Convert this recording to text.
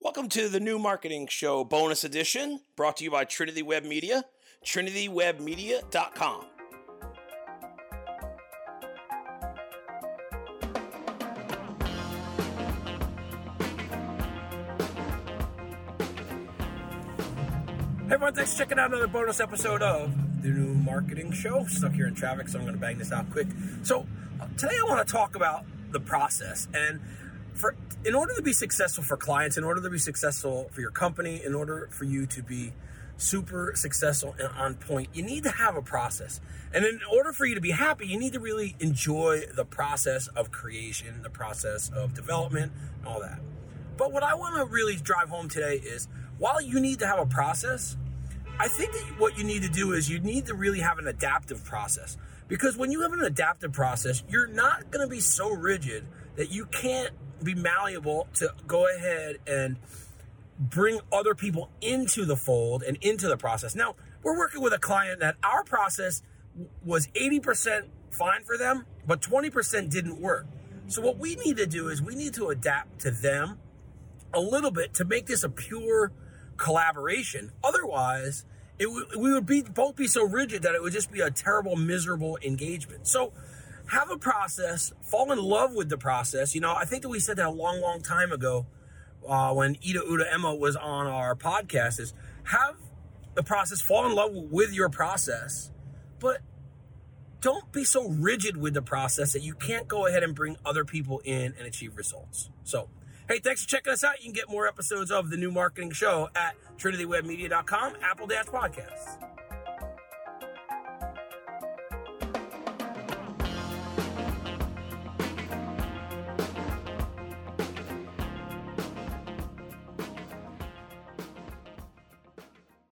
Welcome to the new marketing show bonus edition brought to you by Trinity Web Media, trinitywebmedia.com. Hey everyone, thanks for checking out another bonus episode of the new marketing show. Stuck here in traffic, so I'm going to bang this out quick. So, uh, today I want to talk about the process and for in order to be successful for clients, in order to be successful for your company, in order for you to be super successful and on point, you need to have a process. And in order for you to be happy, you need to really enjoy the process of creation, the process of development, all that. But what I want to really drive home today is while you need to have a process, I think that what you need to do is you need to really have an adaptive process. Because when you have an adaptive process, you're not going to be so rigid that you can't be malleable to go ahead and bring other people into the fold and into the process. Now, we're working with a client that our process was 80% fine for them, but 20% didn't work. So, what we need to do is we need to adapt to them a little bit to make this a pure collaboration. Otherwise, it w- we would be both be so rigid that it would just be a terrible, miserable engagement. So have a process, fall in love with the process. You know, I think that we said that a long, long time ago uh, when Ida Uda Emma was on our podcast is have the process, fall in love with your process, but don't be so rigid with the process that you can't go ahead and bring other people in and achieve results. So, hey, thanks for checking us out. You can get more episodes of the new marketing show at trinitywebmedia.com, Apple Dash Podcasts.